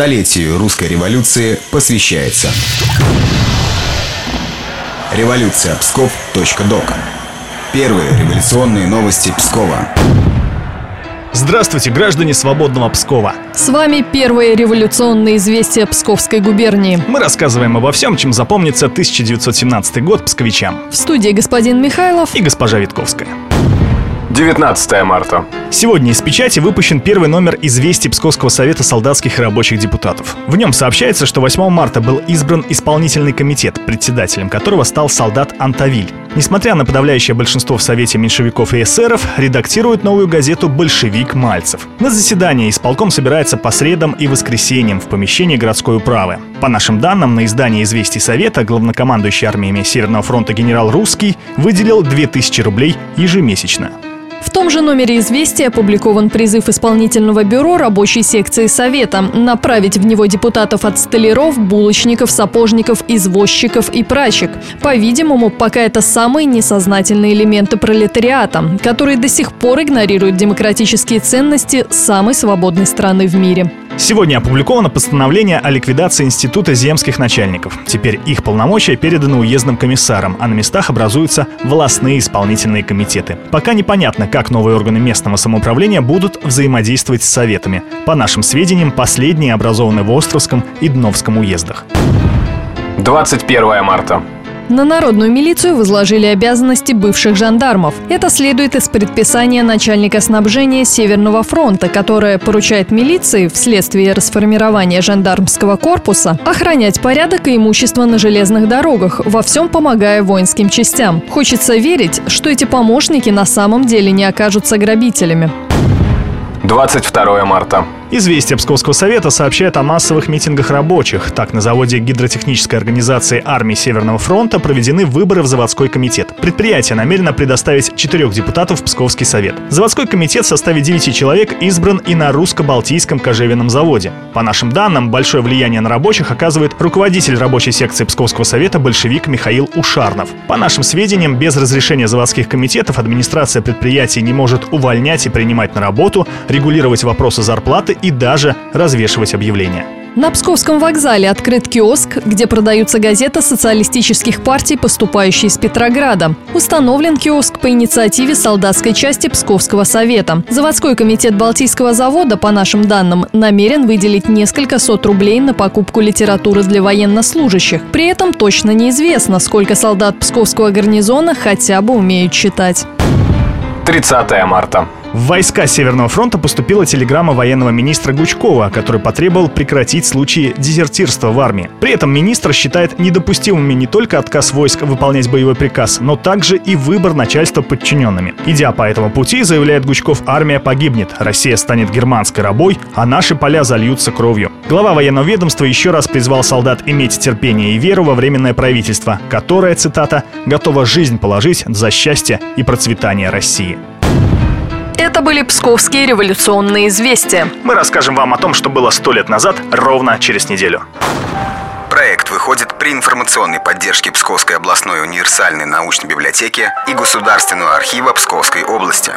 Столетию русской революции посвящается. Революция Псков.док. Первые революционные новости Пскова. Здравствуйте, граждане свободного Пскова. С вами первые революционные известия Псковской губернии. Мы рассказываем обо всем, чем запомнится 1917 год псковичам. В студии господин Михайлов и госпожа Витковская. 19 марта. Сегодня из печати выпущен первый номер известий Псковского совета солдатских и рабочих депутатов. В нем сообщается, что 8 марта был избран исполнительный комитет, председателем которого стал солдат Антавиль. Несмотря на подавляющее большинство в Совете меньшевиков и эсеров, редактирует новую газету «Большевик Мальцев». На заседание исполком собирается по средам и воскресеньям в помещении городской управы. По нашим данным, на издание «Известий Совета» главнокомандующий армиями Северного фронта генерал Русский выделил 2000 рублей ежемесячно. В том же номере «Известия» опубликован призыв исполнительного бюро рабочей секции Совета направить в него депутатов от столяров, булочников, сапожников, извозчиков и прачек. По-видимому, пока это самые несознательные элементы пролетариата, которые до сих пор игнорируют демократические ценности самой свободной страны в мире. Сегодня опубликовано постановление о ликвидации Института земских начальников. Теперь их полномочия переданы уездным комиссарам, а на местах образуются властные исполнительные комитеты. Пока непонятно, как новые органы местного самоуправления будут взаимодействовать с советами. По нашим сведениям, последние образованы в Островском и Дновском уездах. 21 марта. На народную милицию возложили обязанности бывших жандармов. Это следует из предписания начальника снабжения Северного фронта, которое поручает милиции вследствие расформирования жандармского корпуса охранять порядок и имущество на железных дорогах, во всем помогая воинским частям. Хочется верить, что эти помощники на самом деле не окажутся грабителями. 22 марта. Известия Псковского совета сообщают о массовых митингах рабочих. Так, на заводе гидротехнической организации армии Северного фронта проведены выборы в заводской комитет. Предприятие намерено предоставить четырех депутатов в Псковский совет. Заводской комитет в составе 9 человек избран и на русско-балтийском кожевенном заводе. По нашим данным, большое влияние на рабочих оказывает руководитель рабочей секции Псковского совета большевик Михаил Ушарнов. По нашим сведениям, без разрешения заводских комитетов администрация предприятия не может увольнять и принимать на работу, регулировать вопросы зарплаты и даже развешивать объявления. На Псковском вокзале открыт киоск, где продаются газеты социалистических партий, поступающие из Петрограда. Установлен киоск по инициативе солдатской части Псковского совета. Заводской комитет Балтийского завода, по нашим данным, намерен выделить несколько сот рублей на покупку литературы для военнослужащих. При этом точно неизвестно, сколько солдат Псковского гарнизона хотя бы умеют читать. 30 марта. В войска Северного фронта поступила телеграмма военного министра Гучкова, который потребовал прекратить случаи дезертирства в армии. При этом министр считает недопустимыми не только отказ войск выполнять боевой приказ, но также и выбор начальства подчиненными. Идя по этому пути, заявляет Гучков, армия погибнет, Россия станет германской рабой, а наши поля зальются кровью. Глава военного ведомства еще раз призвал солдат иметь терпение и веру во временное правительство, которое, цитата, «готово жизнь положить за счастье и процветание России». Это были псковские революционные известия. Мы расскажем вам о том, что было сто лет назад, ровно через неделю. Проект выходит при информационной поддержке Псковской областной универсальной научной библиотеки и Государственного архива Псковской области.